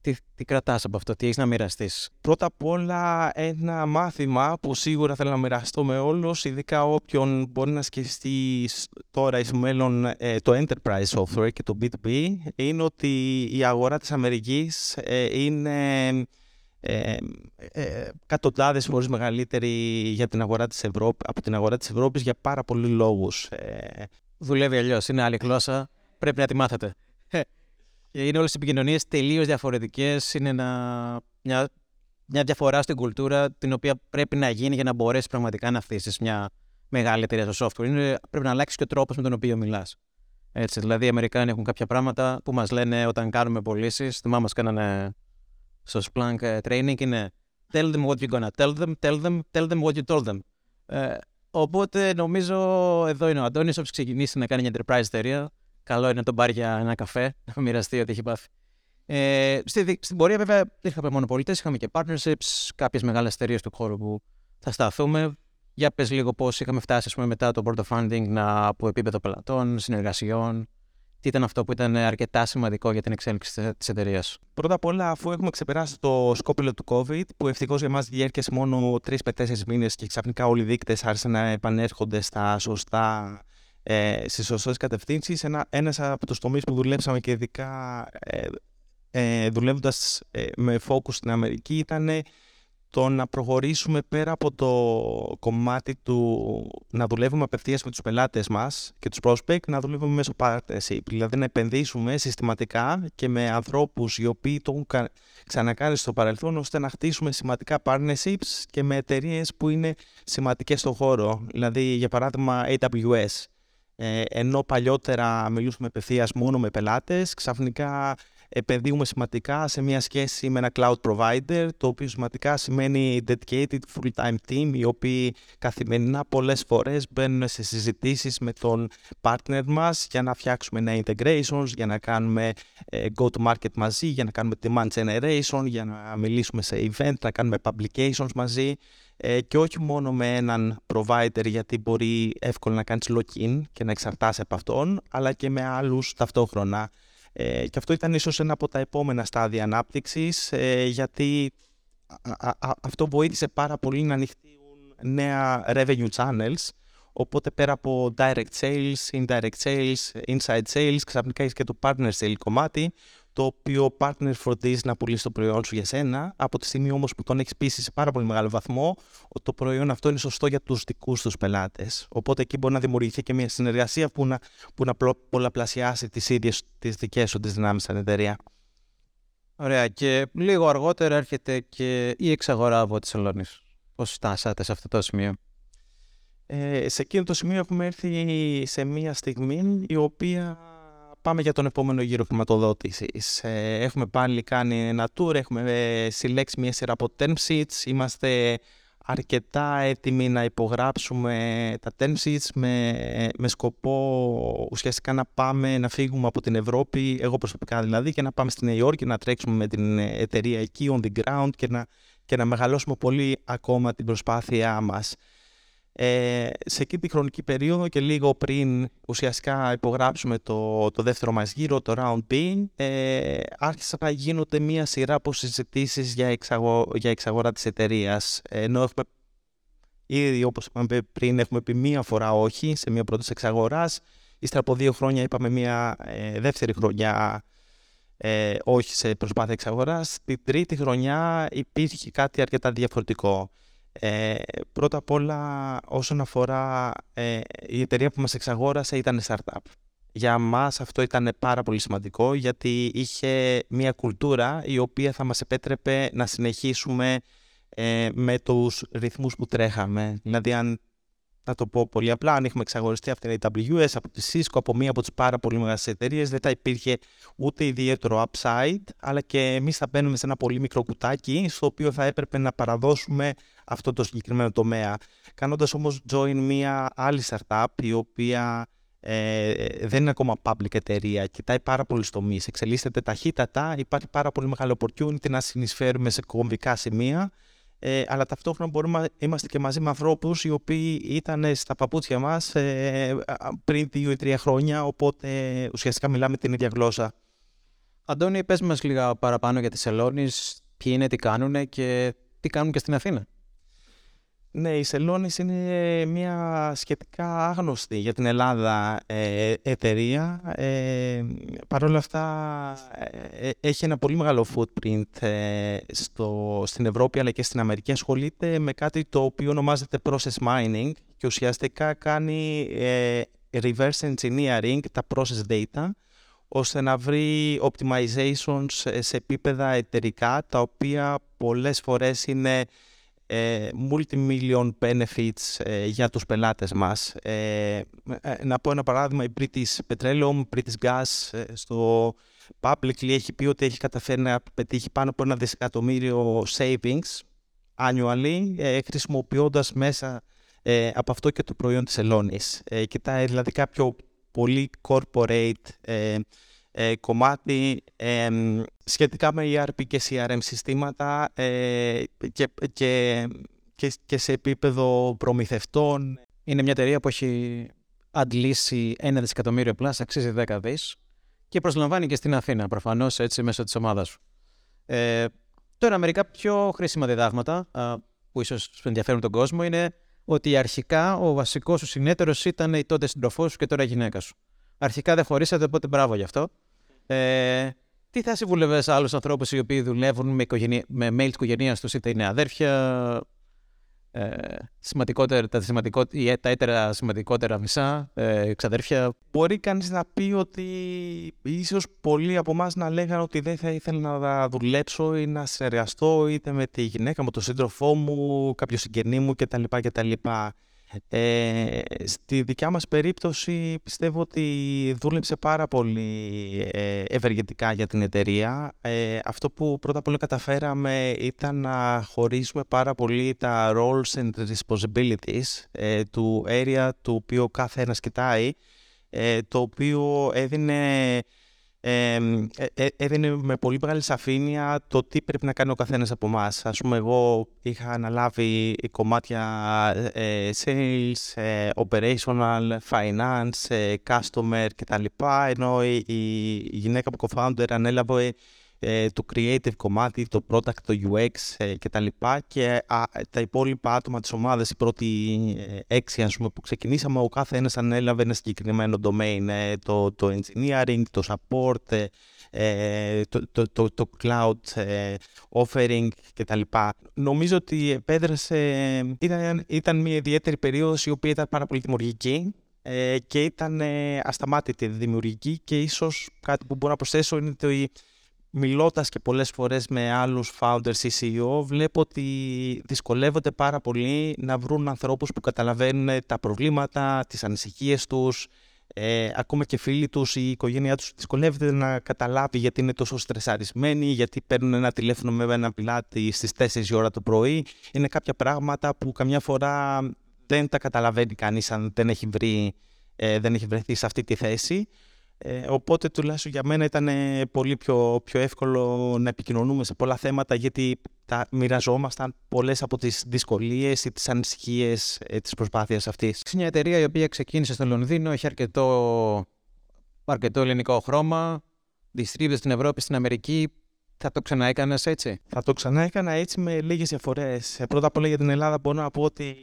Τι, τι κρατάς από αυτό, τι έχεις να μοιραστείς; Πρώτα απ' όλα ένα μάθημα που σίγουρα θέλω να μοιραστώ με όλους, ειδικά όποιον μπορεί να σκεφτεί τώρα εις μέλλον ε, το enterprise software και το B2B, είναι ότι η αγορά της Αμερικής ε, είναι ε, ε, εκατοντάδες φορές μεγαλύτερη για την αγορά της Ευρώπη, από την αγορά της Ευρώπης για πάρα πολλούς λόγους. Ε, Δουλεύει αλλιώς, είναι άλλη γλώσσα πρέπει να τη μάθετε. Και είναι όλες οι επικοινωνίες τελείως διαφορετικές. Είναι ένα, μια, μια διαφορά στην κουλτούρα την οποία πρέπει να γίνει για να μπορέσεις πραγματικά να θέσει μια μεγάλη εταιρεία στο software. Είναι, πρέπει να αλλάξεις και ο τρόπος με τον οποίο μιλάς. Έτσι, δηλαδή, οι Αμερικάνοι έχουν κάποια πράγματα που μας λένε όταν κάνουμε πωλήσεις. Θυμάμαι, μας κάνανε στο Splunk ε, training είναι Tell them what you're gonna tell them, tell them, tell them what you told them. Ε, οπότε νομίζω εδώ είναι ο Αντώνης, όποιος ξεκινήσει να κάνει μια enterprise εταιρεία, καλό είναι να τον πάρει για ένα καφέ, να μοιραστεί ό,τι έχει πάθει. Ε, στη, στην πορεία βέβαια είχαμε μόνο πολιτές, είχαμε και partnerships, κάποιες μεγάλες εταιρείες του χώρου που θα σταθούμε. Για πες λίγο πώς είχαμε φτάσει ας πούμε, μετά το board funding να, από επίπεδο πελατών, συνεργασιών, τι ήταν αυτό που ήταν αρκετά σημαντικό για την εξέλιξη της εταιρείας; Πρώτα απ' όλα, αφού έχουμε ξεπεράσει το σκόπελο του COVID, που ευτυχώς για μας διέρχεσαι μόνο 3 με 4 μήνες και ξαφνικά όλοι οι δείκτες άρχισαν να επανέρχονται στα σωστά ε, στις σωστές κατευθύνσεις. Ένα ένας από τους τομείς που δουλέψαμε και ειδικά ε, ε, δουλεύοντας ε, με focus στην Αμερική ήταν το να προχωρήσουμε πέρα από το κομμάτι του να δουλεύουμε απευθείας με τους πελάτες μας και τους prospect, να δουλεύουμε μέσω partnership. Δηλαδή να επενδύσουμε συστηματικά και με ανθρώπους οι οποίοι το έχουν ξανακάνει στο παρελθόν, ώστε να χτίσουμε σημαντικά partnerships και με εταιρείες που είναι σημαντικές στον χώρο. Δηλαδή, για παράδειγμα, AWS. Ε, ενώ παλιότερα μιλούσαμε απευθείας μόνο με πελάτες, ξαφνικά επενδύουμε σημαντικά σε μια σχέση με ένα cloud provider, το οποίο σημαντικά σημαίνει dedicated full-time team, οι οποίοι καθημερινά πολλές φορές μπαίνουν σε συζητήσεις με τον partner μας για να φτιάξουμε νέα integrations, για να κάνουμε ε, go-to-market μαζί, για να κάνουμε demand generation, για να μιλήσουμε σε event, να κάνουμε publications μαζί ε, και όχι μόνο με έναν provider γιατί μπορεί εύκολα να κάνεις login και να εξαρτάσαι από αυτόν, αλλά και με άλλους ταυτόχρονα. Ε, και αυτό ήταν ίσως ένα από τα επόμενα στάδια ανάπτυξης, ε, γιατί αυτό βοήθησε πάρα πολύ να ανοιχτούν νέα revenue channels, οπότε πέρα από direct sales, indirect sales, inside sales, ξαφνικά έχεις και το partner sale κομμάτι, το οποίο ο partner φροντίζει να πουλήσει το προϊόν σου για σένα. Από τη στιγμή όμως που τον έχεις πείσει σε πάρα πολύ μεγάλο βαθμό ότι το προϊόν αυτό είναι σωστό για τους δικούς τους πελάτες. Οπότε εκεί μπορεί να δημιουργηθεί και μια συνεργασία που να, που να πολλαπλασιάσει τις ίδιες τις δικές σου τις δυνάμεις στην εταιρεία. Ωραία. Και λίγο αργότερα έρχεται και η εξαγορά από τη Σελόνη. Πώς φτάσατε σε αυτό το σημείο; Ε, σε εκείνο το σημείο έχουμε έρθει σε μια στιγμή η οποία πάμε για τον επόμενο γύρο χρηματοδότησης. Ε, έχουμε πάλι κάνει ένα tour, έχουμε ε, συλλέξει μια σειρά από term sheets, είμαστε αρκετά έτοιμοι να υπογράψουμε τα term sheets με, με σκοπό ουσιαστικά να πάμε να φύγουμε από την Ευρώπη, εγώ προσωπικά δηλαδή, και να πάμε στη Νέα Υόρκη, να τρέξουμε με την εταιρεία εκεί on the ground και να, και να μεγαλώσουμε πολύ ακόμα την προσπάθειά μας. Ε, σε εκείνη τη χρονική περίοδο και λίγο πριν ουσιαστικά υπογράψουμε το, το δεύτερο μας γύρο, το Round B, ε, άρχισαν να γίνονται μία σειρά από συζητήσεις για, εξαγο, για εξαγορά της εταιρείας. Ενώ έχουμε ήδη όπως είπαμε πριν έχουμε πει μία φορά όχι σε μία πρώτη εξαγοράς, ύστερα από δύο χρόνια είπαμε μία ε, δεύτερη χρονιά ε, όχι σε προσπάθεια εξαγοράς. Την τρίτη χρονιά υπήρχε κάτι αρκετά διαφορετικό. Ε, πρώτα απ' όλα όσον αφορά ε, η εταιρεία που μας εξαγόρασε ήταν startup. Για μας αυτό ήταν πάρα πολύ σημαντικό γιατί είχε μια κουλτούρα η οποία θα μας επέτρεπε να συνεχίσουμε ε, με τους ρυθμούς που τρέχαμε. Δηλαδή αν να το πω πολύ απλά, αν έχουμε εξαγοριστεί από την AWS, από τη Cisco, από μία από τις πάρα πολύ μεγάλες εταιρείες, δεν θα υπήρχε ούτε ιδιαίτερο upside, αλλά και εμείς θα μπαίνουμε σε ένα πολύ μικρό κουτάκι, στο οποίο θα έπρεπε να παραδώσουμε αυτό το συγκεκριμένο τομέα. Κάνοντας όμως join μία άλλη startup, η οποία ε, δεν είναι ακόμα public εταιρεία, κοιτάει πάρα πολλούς τομείς, εξελίσσεται ταχύτατα, υπάρχει πάρα πολύ μεγάλο opportunity να συνεισφέρουμε σε κομβικά σημεία ε, αλλά ταυτόχρονα μπορούμε να είμαστε και μαζί με ανθρώπους οι οποίοι ήταν στα παπούτσια μας ε, πριν δύο ή τρία χρόνια, οπότε ουσιαστικά μιλάμε την ίδια γλώσσα. Αντώνη, πες μας λίγα παραπάνω για τις Σελόνης, ποιοι είναι, τι κάνουν και τι κάνουν και στην Αθήνα. Ναι, η Σελόνης είναι μια σχετικά άγνωστη για την Ελλάδα ε, εταιρεία. Ε, Παρ' όλα αυτά ε, ε, έχει ένα πολύ μεγάλο footprint ε, στο, στην Ευρώπη αλλά και στην Αμερική. Ασχολείται με κάτι το οποίο ονομάζεται process mining και ουσιαστικά κάνει reverse engineering τα process data ώστε να βρει optimizations σε επίπεδα εταιρικά, τα οποία πολλές φορές είναι ε, multi-million benefits ε, για τους πελάτες μας. Ε, να πω ένα παράδειγμα, η British Petroleum, British Gas στο publicly έχει πει ότι έχει καταφέρει να πετύχει πάνω από ένα δισεκατομμύριο savings annually, χρησιμοποιώντας μέσα από αυτό και το προϊόν της Ελώνης. κοιτάει δηλαδή κάποιο πολύ corporate ε, κομμάτι ε, σχετικά με ERP και CRM συστήματα ε, και, και, και, σε επίπεδο προμηθευτών. Είναι μια εταιρεία που έχει αντλήσει ένα δισεκατομμύριο πλάς, αξίζει 10 δις και προσλαμβάνει και στην Αθήνα προφανώς έτσι μέσω της ομάδας σου. Ε, τώρα μερικά πιο χρήσιμα διδάγματα που ίσως ενδιαφέρουν τον κόσμο είναι ότι αρχικά ο βασικός σου συνέτερος ήταν η τότε συντροφό σου και τώρα η γυναίκα σου. Αρχικά δεν χωρίσατε, οπότε μπράβο γι' αυτό. Ε, τι θα συμβουλεύε άλλους ανθρώπους οι οποίοι δουλεύουν με, οικογένεια, με mail της οικογένειας τους, είτε είναι αδέρφια, ε, σημαντικότερα, τα, σημαντικό, τα έτερα σημαντικότερα μισά, ε, ξαδέρφια. Μπορεί κανείς να πει ότι ίσως πολλοί από εμάς να λέγανε ότι δεν θα ήθελα να δουλέψω ή να συνεργαστώ είτε με τη γυναίκα μου, τον σύντροφό μου, κάποιο συγγενή μου κτλ. κτλ. Ε, στη δικιά μας περίπτωση πιστεύω ότι δούλεψε πάρα πολύ ε, ευεργετικά για την εταιρεία. Ε, αυτό που πρώτα απ' όλα καταφέραμε ήταν να χωρίσουμε πάρα πολύ τα roles and responsibilities ε, του area του οποίου κάθε ένας κοιτάει, ε, το οποίο έδινε ε, ε, έδινε με πολύ μεγάλη σαφήνεια το τι πρέπει να κάνει ο καθένας από εμάς. Ας πούμε, εγώ είχα αναλάβει κομμάτια ε, sales, ε, operational, finance, customer κτλ. Ενώ η, η, γυναίκα που co-founder ανέλαβε ε, το creative κομμάτι, το product, το UX ε, κτλ. Και τα υπόλοιπα άτομα της ομάδας, οι πρώτοι ε, έξι ας πούμε, που ξεκινήσαμε, ο κάθε ένας ανέλαβε ένα συγκεκριμένο domain, ε, το, το engineering, το support, ε, το, το, το, το, cloud offering κτλ. Νομίζω ότι επέδρασε, ήταν, ήταν μια ιδιαίτερη περίοδος η οποία ήταν πάρα πολύ δημιουργική και ήταν ασταμάτητη δημιουργική και ίσως κάτι που μπορώ να προσθέσω είναι ότι μιλώντας και πολλές φορές με άλλους founders ή CEO, βλέπω ότι δυσκολεύονται πάρα πολύ να βρουν ανθρώπους που καταλαβαίνουν τα προβλήματα, τις ανησυχίες τους, ε, ακόμα και φίλοι τους, η οικογένειά τους δυσκολεύεται να καταλάβει γιατί είναι τόσο στρεσαρισμένοι, γιατί παίρνουν ένα τηλέφωνο με ένα πιλάτη στις 4 ώρα το πρωί. Είναι κάποια πράγματα που καμιά φορά δεν τα καταλαβαίνει κανείς αν δεν έχει, βρει, ε, δεν έχει βρεθεί σε αυτή τη θέση. Ε, οπότε τουλάχιστον για μένα ήταν πολύ πιο, πιο εύκολο να επικοινωνούμε σε πολλά θέματα γιατί τα μοιραζόμασταν πολλές από τις δυσκολίες ή τις ανησυχίες ε, της προσπάθειας αυτής. Είναι μια εταιρεία η οποία ξεκίνησε στο Λονδίνο, έχει αρκετό, αρκετό ελληνικό χρώμα, διστρίβεται στην Ευρώπη, στην Αμερική. Θα το ξαναέκανες έτσι; Θα το ξαναέκανα έτσι με λίγες διαφορές. Ε, πρώτα απ' όλα για την Ελλάδα μπορώ να πω ότι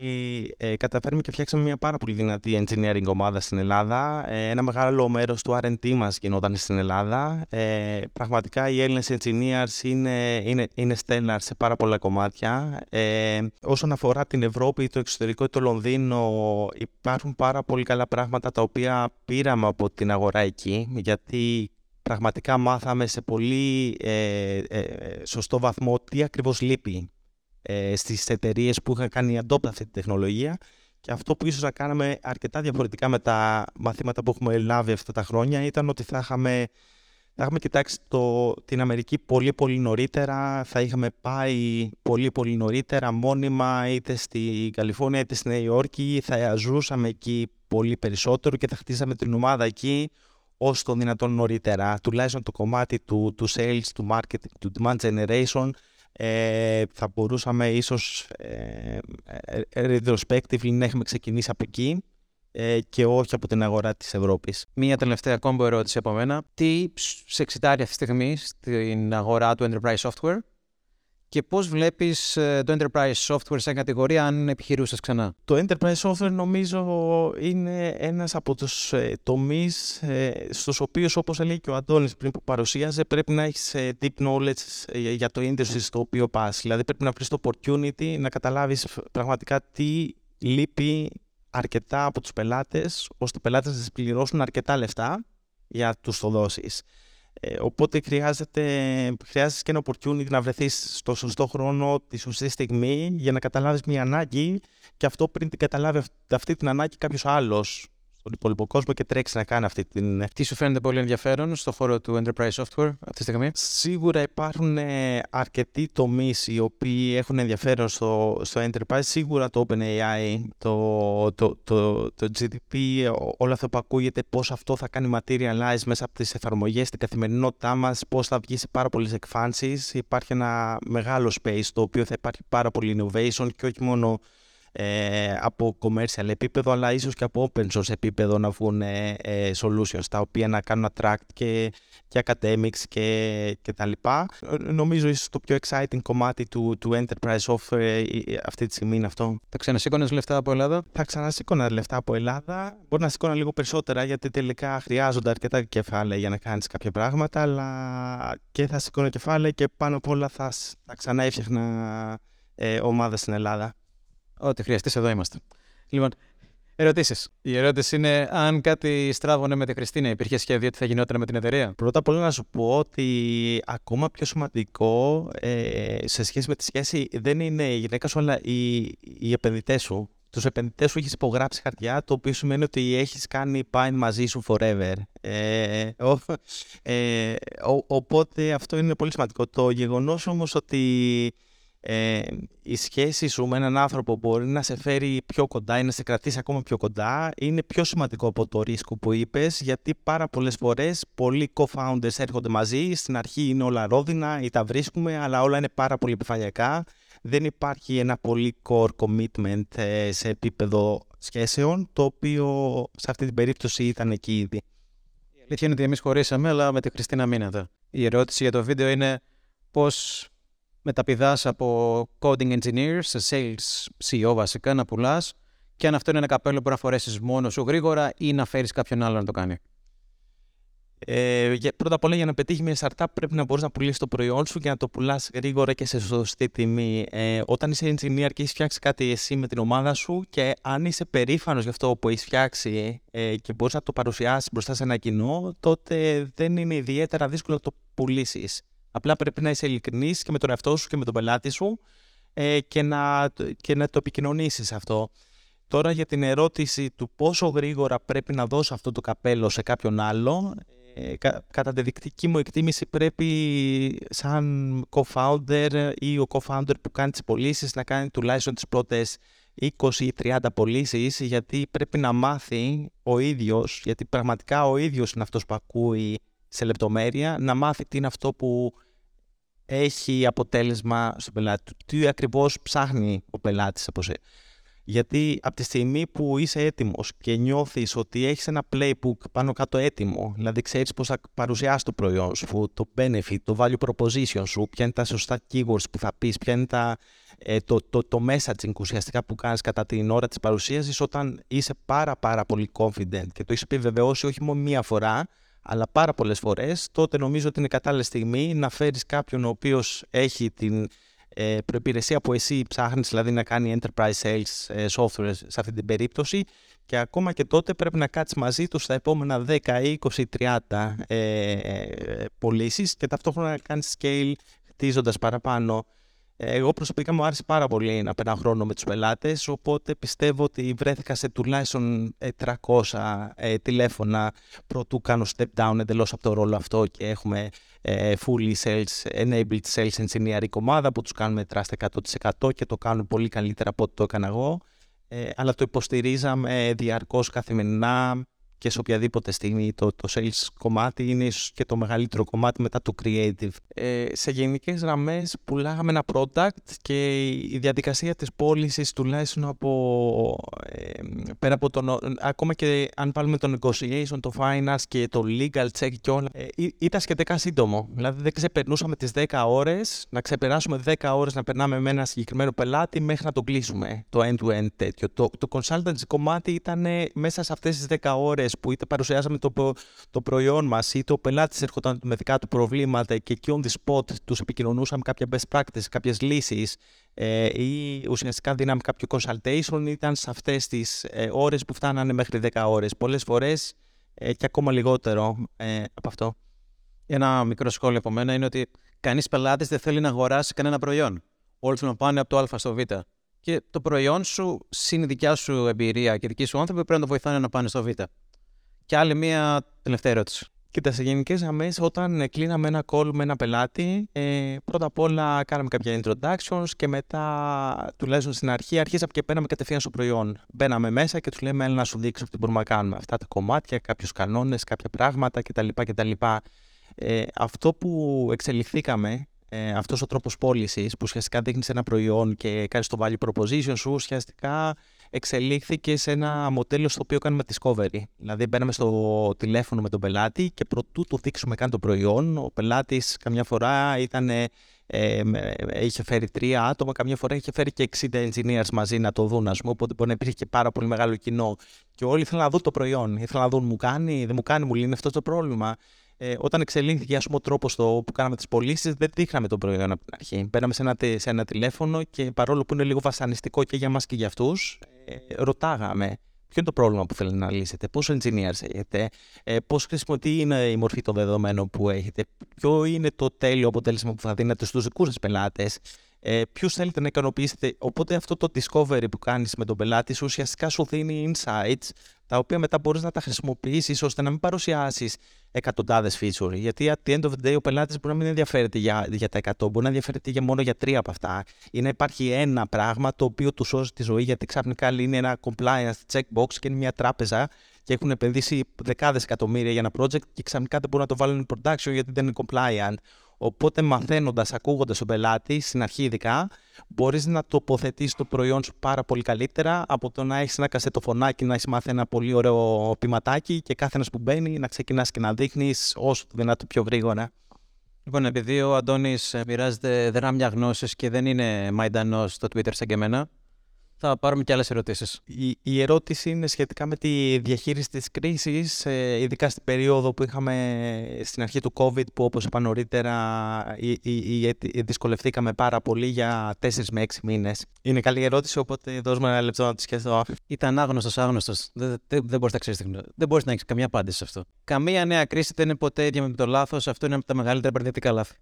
ε, καταφέρουμε και φτιάξαμε μια πάρα πολύ δυνατή engineering ομάδα στην Ελλάδα. Ε, ένα μεγάλο μέρος του RD μας γινόταν στην Ελλάδα. Ε, πραγματικά οι Έλληνες engineers είναι, είναι, είναι stellar σε πάρα πολλά κομμάτια. Ε, όσον αφορά την Ευρώπη, το εξωτερικό ή το Λονδίνο, υπάρχουν πάρα πολύ καλά πράγματα τα οποία πήραμε από την αγορά εκεί. Γιατί πραγματικά μάθαμε σε πολύ ε, ε, σωστό βαθμό τι ακριβώς λείπει ε, στις εταιρείες που είχαν κάνει adopt αυτή τη τεχνολογία. Και αυτό που ίσως θα κάναμε αρκετά διαφορετικά με τα μαθήματα που έχουμε λάβει αυτά τα χρόνια ήταν ότι θα είχαμε, θα είχαμε κοιτάξει το, την Αμερική πολύ πολύ νωρίτερα, θα είχαμε πάει πολύ πολύ νωρίτερα μόνιμα είτε στη Καλιφόρνια είτε στη Νέα Υόρκη, θα ζούσαμε εκεί πολύ περισσότερο και θα χτίσαμε την ομάδα εκεί όσο το δυνατόν νωρίτερα, τουλάχιστον το κομμάτι του, του sales, του marketing, του demand generation, ε, θα μπορούσαμε ίσως ε, ε, retrospectively να έχουμε ξεκινήσει από εκεί ε, και όχι από την αγορά της Ευρώπης. Μία τελευταία κόμπο ερώτηση από μένα. Τι σε εξητάρει αυτή τη στιγμή στην αγορά του enterprise software; Και πώς βλέπεις ε, το enterprise software σαν κατηγορία αν επιχειρούσες ξανά; Το enterprise software νομίζω είναι ένας από τους ε, τομείς ε, στους οποίους όπως έλεγε και ο Αντώνης πριν που παρουσίαζε πρέπει να έχεις deep knowledge για το industry στο οποίο πας. Δηλαδή πρέπει να βρεις το opportunity να καταλάβεις πραγματικά τι λείπει αρκετά από τους πελάτες ώστε οι πελάτες να πληρώσουν αρκετά λεφτά για τους το δώσεις. Ε, οπότε χρειάζεται, χρειάζεται και ένα opportunity να βρεθείς στο σωστό χρόνο, τη σωστή στιγμή για να καταλάβεις μια ανάγκη και αυτό πριν την καταλάβει αυτή την ανάγκη κάποιος άλλος στον υπόλοιπο κόσμο και τρέξει να κάνει αυτή την. Τι σου φαίνεται πολύ ενδιαφέρον στο χώρο του enterprise software αυτή τη στιγμή; Σίγουρα υπάρχουν ε, αρκετοί τομείς οι οποίοι έχουν ενδιαφέρον στο, στο enterprise. Σίγουρα το OpenAI, το, το, το, το GDP, όλο αυτό που ακούγεται, πώς αυτό θα κάνει materialize μέσα από τις εφαρμογές στην καθημερινότητά μας, πώς θα βγει σε πάρα πολλές εκφάνσεις. Υπάρχει ένα μεγάλο space το οποίο θα υπάρχει πάρα πολύ innovation και όχι μόνο ε, από commercial επίπεδο αλλά ίσως και από open source επίπεδο να βγουν ε, ε, solutions τα οποία να κάνουν attract και, και academics και, και τα λοιπά. Νομίζω ίσως το πιο exciting κομμάτι του, του enterprise software αυτή τη στιγμή είναι αυτό. Θα ξανασήκωνες λεφτά από Ελλάδα; Θα ξανασήκωνα λεφτά από Ελλάδα. Μπορεί να σήκωνα λίγο περισσότερα γιατί τελικά χρειάζονται αρκετά κεφάλαια για να κάνεις κάποια πράγματα αλλά και θα σήκωνα κεφάλαια και πάνω απ' όλα θα, θα ξανά έφτιαχνα ε, ομάδα στην Ελλάδα. Ό,τι χρειαστείς, εδώ είμαστε. Λοιπόν, ερωτήσεις. Η ερώτηση είναι αν κάτι στράβωνε με τη Χριστίνα, υπήρχε σχέδιο τι θα γινόταν με την εταιρεία; Πρώτα απ' όλα να σου πω ότι ακόμα πιο σημαντικό ε, σε σχέση με τη σχέση δεν είναι η γυναίκα σου, αλλά οι, οι επενδυτές σου. Τους επενδυτές σου έχεις υπογράψει χαρτιά, το οποίο σημαίνει ότι έχεις κάνει bind μαζί σου forever. Ε, ο, ε, ο, οπότε αυτό είναι πολύ σημαντικό. Το γεγονός όμως ότι ε, η σχέση σου με έναν άνθρωπο μπορεί να σε φέρει πιο κοντά ή να σε κρατήσει ακόμα πιο κοντά είναι πιο σημαντικό από το ρίσκο που είπες γιατί πάρα πολλές φορές πολλοί co-founders έρχονται μαζί, στην αρχή είναι όλα ρόδινα ή τα βρίσκουμε αλλά όλα είναι πάρα πολύ επιφανειακά δεν υπάρχει ένα πολύ core commitment ε, σε επίπεδο σχέσεων το οποίο σε αυτή την περίπτωση ήταν εκεί ήδη. Η αλήθεια είναι ότι εμείς χωρίσαμε αλλά με τη Χριστίνα μείνατε. Η ερώτηση για το βίντεο είναι πώς μεταπηδάς από coding engineer σε sales CEO βασικά να πουλάς και αν αυτό είναι ένα καπέλο που να φορέσεις μόνος σου γρήγορα ή να φέρεις κάποιον άλλο να το κάνει. Ε, πρώτα απ' όλα για να πετύχει μια startup πρέπει να μπορείς να πουλήσεις το προϊόν σου και να το πουλάς γρήγορα και σε σωστή τιμή. Ε, όταν είσαι engineer και έχεις φτιάξει κάτι εσύ με την ομάδα σου και αν είσαι περήφανος για αυτό που έχεις φτιάξει ε, και μπορείς να το παρουσιάσεις μπροστά σε ένα κοινό, τότε δεν είναι ιδιαίτερα δύσκολο να το πουλήσεις. Απλά πρέπει να είσαι ειλικρινής και με τον εαυτό σου και με τον πελάτη σου ε, και, να, και να το επικοινωνήσεις αυτό. Τώρα για την ερώτηση του πόσο γρήγορα πρέπει να δώσω αυτό το καπέλο σε κάποιον άλλο, ε, κατά τη δεικτική μου εκτίμηση πρέπει σαν co-founder ή ο co-founder που κάνει τις πωλήσεις να κάνει τουλάχιστον τις πρώτες 20 ή 30 πωλήσεις, γιατί πρέπει να μάθει ο ίδιος, γιατί πραγματικά ο ίδιος είναι αυτός που ακούει σε λεπτομέρεια, να μάθει τι είναι αυτό που έχει αποτέλεσμα στον πελάτη του. Τι ακριβώς ψάχνει ο πελάτης από σε; Γιατί από τη στιγμή που είσαι έτοιμος και νιώθεις ότι έχεις ένα playbook πάνω κάτω έτοιμο, δηλαδή ξέρεις πώς θα παρουσιάσεις το προϊόν σου, το benefit, το value proposition σου, ποια είναι τα σωστά keywords που θα πεις, ποια είναι τα, ε, το, το, το messaging ουσιαστικά που κάνεις κατά την ώρα της παρουσίασης όταν είσαι πάρα πάρα πολύ confident και το έχεις επιβεβαιώσει όχι μόνο μία φορά, αλλά πάρα πολλές φορές, τότε νομίζω ότι είναι κατάλληλη στιγμή να φέρεις κάποιον ο οποίος έχει την ε, προπηρεσία που εσύ ψάχνεις, δηλαδή να κάνει enterprise sales ε, software σε αυτή την περίπτωση. Και ακόμα και τότε πρέπει να κάτσεις μαζί του στα επόμενα 10, 20, 30 ε, πωλήσεις και ταυτόχρονα να κάνεις scale χτίζοντας παραπάνω εγώ προσωπικά μου άρεσε πάρα πολύ να περνάω χρόνο με τους πελάτες, οπότε πιστεύω ότι βρέθηκα σε τουλάχιστον 300 ε, ε, τηλέφωνα πρωτού κάνω step down εντελώς από το ρόλο αυτό και έχουμε ε, fully sales, enabled sales engineering ομάδα που τους κάνουμε trust 100% και το κάνουν πολύ καλύτερα από ό,τι το έκανα εγώ. Ε, αλλά το υποστηρίζαμε διαρκώς καθημερινά και σε οποιαδήποτε στιγμή το, το sales κομμάτι είναι ίσως και το μεγαλύτερο κομμάτι μετά το creative. Ε, σε γενικές γραμμές πουλάγαμε ένα product και η διαδικασία της πώλησης τουλάχιστον από ε, πέρα από τον, ακόμα και αν βάλουμε το negotiation, το finance και το legal check και όλα ε, ήταν σχετικά σύντομο. Δηλαδή δεν ξεπερνούσαμε τις 10 ώρες, να ξεπεράσουμε 10 ώρες να περνάμε με ένα συγκεκριμένο πελάτη μέχρι να το κλείσουμε το end-to-end τέτοιο. Το, το consultancy κομμάτι ήταν μέσα σε αυτές τις 10 ώρες που είτε παρουσιάσαμε το, το προϊόν μας, είτε ο πελάτης έρχονταν με δικά του προβλήματα και εκεί on the spot τους επικοινωνούσαμε κάποια best practice, κάποιες λύσεις ε, ή ουσιαστικά δίναμε κάποιο consultation, ήταν σε αυτές τις ε, ώρες που φτάνανε μέχρι 10 ώρες. Πολλές φορές ε, και ακόμα λιγότερο ε, από αυτό. Ένα μικρό σχόλιο από μένα είναι ότι κανείς πελάτης δεν θέλει να αγοράσει κανένα προϊόν. Όλοι θέλουν να πάνε από το Α στο Β. Και το προϊόν σου, συν η δικιά σου εμπειρία και η δική σου άνθρωποι, πρέπει να το βοηθάνε να πάνε στο Β. Και άλλη μία τελευταία ερώτηση. Κοίτα, σε γενικές γραμμές, όταν ε, κλείναμε ένα call με ένα πελάτη, ε, πρώτα απ' όλα κάναμε κάποια introductions και μετά, τουλάχιστον στην αρχή, αρχίσαμε και μπαίναμε κατευθείαν στο προϊόν. Μπαίναμε μέσα και τους λέμε, έλα να σου δείξω τι μπορούμε να κάνουμε. Αυτά τα κομμάτια, κάποιους κανόνες, κάποια πράγματα κτλ. κτλ. Ε, αυτό που εξελιχθήκαμε, ε, αυτός ο τρόπος πώλησης που ουσιαστικά δείχνεις ένα προϊόν και κάνεις το value proposition σου, ουσιαστικά εξελίχθηκε σε ένα μοντέλο στο οποίο κάνουμε discovery. Δηλαδή, μπαίναμε στο τηλέφωνο με τον πελάτη και προτού του δείξουμε καν το προϊόν, ο πελάτης καμιά φορά ήταν, ε, είχε φέρει τρία άτομα, καμιά φορά είχε φέρει και 60 engineers μαζί να το δουν, ας πούμε. Οπότε μπορεί να υπήρχε και πάρα πολύ μεγάλο κοινό. Και όλοι ήθελαν να δουν το προϊόν. Ήθελαν να δουν, μου κάνει, δεν μου κάνει, μου λύνει αυτό το πρόβλημα ε, όταν εξελίχθηκε ας πούμε, ο τρόπος που κάναμε τις πωλήσεις, δεν δείχναμε το προϊόν από την αρχή. Μπαίναμε σε ένα, σε ένα τηλέφωνο και παρόλο που είναι λίγο βασανιστικό και για μας και για αυτούς, ε, ρωτάγαμε ποιο είναι το πρόβλημα που θέλετε να λύσετε, πόσο engineers έχετε, ε, πώς χρησιμοποιεί είναι η μορφή των δεδομένων που έχετε, ποιο είναι το τέλειο αποτέλεσμα που θα δίνετε στους δικού σας πελάτες, ε, ποιους θέλετε να ικανοποιήσετε; Οπότε αυτό το discovery που κάνεις με τον πελάτη σου ουσιαστικά σου δίνει insights τα οποία μετά μπορείς να τα χρησιμοποιήσεις ώστε να μην παρουσιάσεις εκατοντάδες feature. Γιατί at the end of the day ο πελάτης μπορεί να μην ενδιαφέρεται για, για τα 100, μπορεί να ενδιαφέρεται για μόνο για τρία από αυτά. Ή να υπάρχει ένα πράγμα το οποίο του σώζει τη ζωή, γιατί ξαφνικά είναι ένα compliance checkbox και είναι μια τράπεζα και έχουν επενδύσει δεκάδες εκατομμύρια για ένα project και ξαφνικά δεν μπορούν να το βάλουν in production γιατί δεν είναι compliant. Οπότε μαθαίνοντας, ακούγοντας τον πελάτη, στην αρχή ειδικά, μπορείς να τοποθετήσεις το προϊόν σου πάρα πολύ καλύτερα από το να έχεις ένα κασετοφωνάκι, να έχεις μάθει ένα πολύ ωραίο ποιηματάκι και κάθε ένας που μπαίνει να ξεκινάς και να δείχνεις όσο το δυνατό πιο γρήγορα. Λοιπόν, επειδή ο Αντώνης μοιράζεται δράμια γνώσει και δεν είναι μαϊντανός στο Twitter σαν και εμένα, θα πάρουμε και άλλες ερωτήσεις. Η, η ερώτηση είναι σχετικά με τη διαχείριση της κρίσης, ε, ειδικά στην περίοδο που είχαμε στην αρχή του COVID, που όπως είπα νωρίτερα, δυσκολευτήκαμε πάρα πολύ για 4 με 6 μήνες. Είναι καλή ερώτηση, οπότε δώσουμε ένα λεπτό να τη σκεφτώ. Ήταν άγνωστος, άγνωστος. Δεν, δεν, δεν μπορείς να ξέρεις Δεν μπορείς να έχεις καμία απάντηση σε αυτό. Καμία νέα κρίση δεν είναι ποτέ ίδια με το λάθος. Αυτό είναι από τα μεγαλύτερα μπερδευτικά λάθη.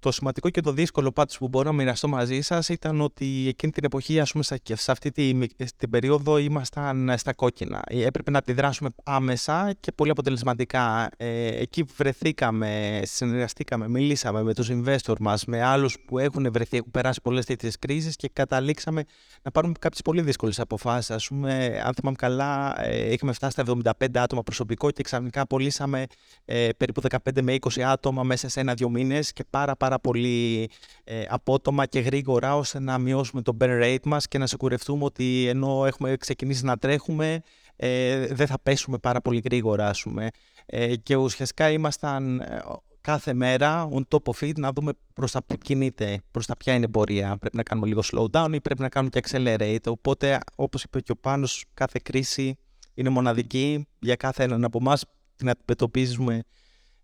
Το σημαντικό και το δύσκολο πάντω που μπορώ να μοιραστώ μαζί σας ήταν ότι εκείνη την εποχή, ας πούμε, σε αυτή την, την περίοδο ήμασταν στα κόκκινα. Έπρεπε να αντιδράσουμε άμεσα και πολύ αποτελεσματικά. Ε, εκεί βρεθήκαμε, συνεργαστήκαμε, μιλήσαμε με τους investors μας, με άλλους που έχουν βρεθεί, έχουν περάσει πολλές τέτοιες κρίσεις και καταλήξαμε να πάρουμε κάποιες πολύ δύσκολες αποφάσεις. Α πούμε, αν θυμάμαι καλά, ε, είχαμε φτάσει στα 75 άτομα προσωπικό και ξαφνικά πωλήσαμε ε, περίπου 15 με 20 άτομα μέσα σε ένα-δύο μήνες και πάρα, πάρα πάρα πολύ ε, απότομα και γρήγορα ώστε να μειώσουμε το burn rate μας και να σεκουρευτούμε ότι ενώ έχουμε ξεκινήσει να τρέχουμε ε, δεν θα πέσουμε πάρα πολύ γρήγορα ας πούμε. Ε, και ουσιαστικά ήμασταν ε, κάθε μέρα on top of it να δούμε προς τα που κινείται, προς τα ποια είναι η πορεία. Πρέπει να κάνουμε λίγο slow down ή πρέπει να κάνουμε και accelerate. Οπότε όπως είπε και ο Πάνος κάθε κρίση είναι μοναδική για κάθε έναν από εμάς την αντιμετωπίζουμε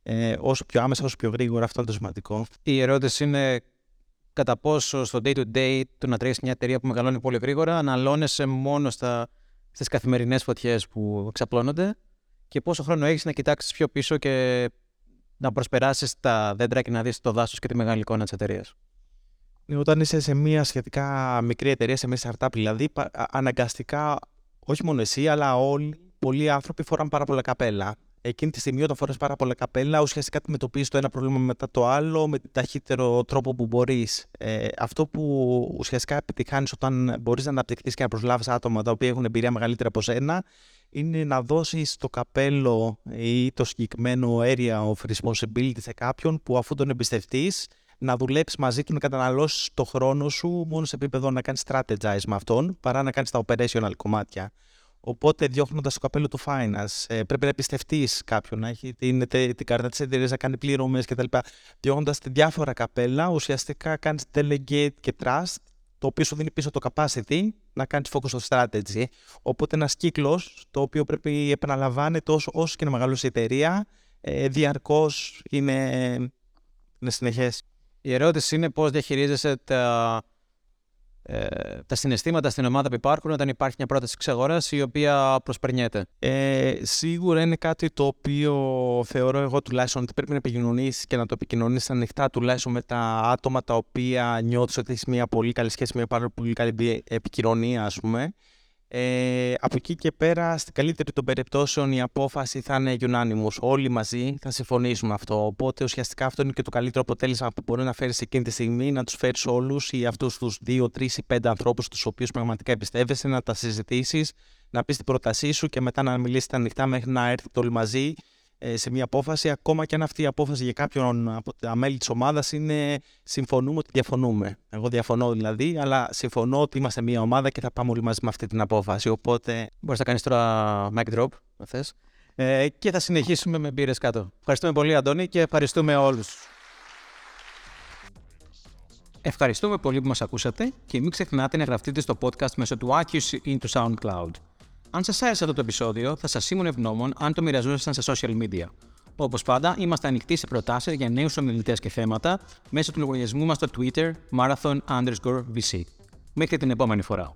ε, όσο πιο άμεσα, όσο πιο γρήγορα. Αυτό είναι το σημαντικό. Η ερώτηση είναι κατά πόσο στο day to day του να τρέχεις μια εταιρεία που μεγαλώνει πολύ γρήγορα αναλώνεσαι μόνο στα, στις καθημερινές φωτιές που εξαπλώνονται και πόσο χρόνο έχεις να κοιτάξεις πιο πίσω και να προσπεράσεις τα δέντρα και να δεις το δάσος και τη μεγάλη εικόνα της εταιρείας. Ναι, όταν είσαι σε μια σχετικά μικρή εταιρεία, σε μια startup δηλαδή, αναγκαστικά όχι μόνο εσύ, αλλά όλοι, πολλοί άνθρωποι φοράνε πάρα πολλά καπέλα εκείνη τη στιγμή όταν φοράς πάρα πολλά καπέλα ουσιαστικά αντιμετωπίζεις το ένα πρόβλημα μετά το άλλο με τον ταχύτερο τρόπο που μπορείς. Ε, αυτό που ουσιαστικά επιτυχάνεις όταν μπορείς να αναπτυχθείς και να προσλάβεις άτομα τα οποία έχουν εμπειρία μεγαλύτερα από σένα είναι να δώσεις το καπέλο ή το συγκεκριμένο area of responsibility σε κάποιον που αφού τον εμπιστευτείς να δουλέψεις μαζί του, να καταναλώσεις το χρόνο σου μόνο σε επίπεδο να κάνεις strategize με αυτόν παρά να κάνεις τα operational κομμάτια. Οπότε, διώχνοντας το καπέλο του finance, ε, πρέπει να εμπιστευτείς κάποιον, να έχει την, την κάρτα της εταιρείας, να κάνει πληρωμές κτλ. Διώχνοντας διάφορα καπέλα, ουσιαστικά κάνεις delegate και trust, το οποίο σου δίνει πίσω το capacity να κάνεις focus στο strategy. Οπότε, ένας κύκλος, το οποίο πρέπει επαναλαμβάνεται όσο, όσο και να μεγαλώσει η εταιρεία, ε, διαρκώς είναι, είναι συνεχές. Η ερώτηση είναι πώς διαχειρίζεσαι τα ε, τα συναισθήματα στην ομάδα που υπάρχουν όταν υπάρχει μια πρόταση εξαγοράς η οποία προσπερνιέται. Ε, σίγουρα είναι κάτι το οποίο θεωρώ εγώ τουλάχιστον ότι πρέπει να επικοινωνήσεις και να το επικοινωνήσεις ανοιχτά τουλάχιστον με τα άτομα τα οποία νιώθεις ότι έχεις μια πολύ καλή σχέση, μια πάρα πολύ καλή επικοινωνία, ας πούμε. Ε, από εκεί και πέρα, στην καλύτερη των περιπτώσεων, η απόφαση θα είναι unanimous. Όλοι μαζί θα συμφωνήσουμε αυτό. Οπότε ουσιαστικά αυτό είναι και το καλύτερο αποτέλεσμα που μπορεί να φέρεις εκείνη τη στιγμή, να τους φέρεις όλους ή αυτούς τους δύο, τρεις ή πέντε ανθρώπους, τους οποίους πραγματικά εμπιστεύεσαι, να τα συζητήσεις, να πεις την πρότασή σου και μετά να μιλήσετε ανοιχτά μέχρι να έρθετε όλοι μαζί ε, σε μια απόφαση, ακόμα και αν αυτή η απόφαση για κάποιον από τα μέλη της ομάδας είναι συμφωνούμε ότι διαφωνούμε. Εγώ διαφωνώ δηλαδή, αλλά συμφωνώ ότι είμαστε μια ομάδα και θα πάμε όλοι μαζί με αυτή την απόφαση. Οπότε. Μπορείς να κάνεις τώρα mic drop, αν θες. Ε, και θα συνεχίσουμε με μπύρες κάτω. Ευχαριστούμε πολύ, Αντώνη, και ευχαριστούμε όλους. Ευχαριστούμε πολύ που μας ακούσατε και μην ξεχνάτε να γραφτείτε στο podcast μέσω του iTunes ή του SoundCloud. Αν σας άρεσε αυτό το επεισόδιο, θα σας ήμουν ευγνώμων αν το μοιραζόσασταν σε social media. Όπως πάντα, είμαστε ανοιχτοί σε προτάσεις για νέους ομιλητές και θέματα μέσω του λογαριασμού μας στο Twitter marathon underscore VC. Μέχρι την επόμενη φορά.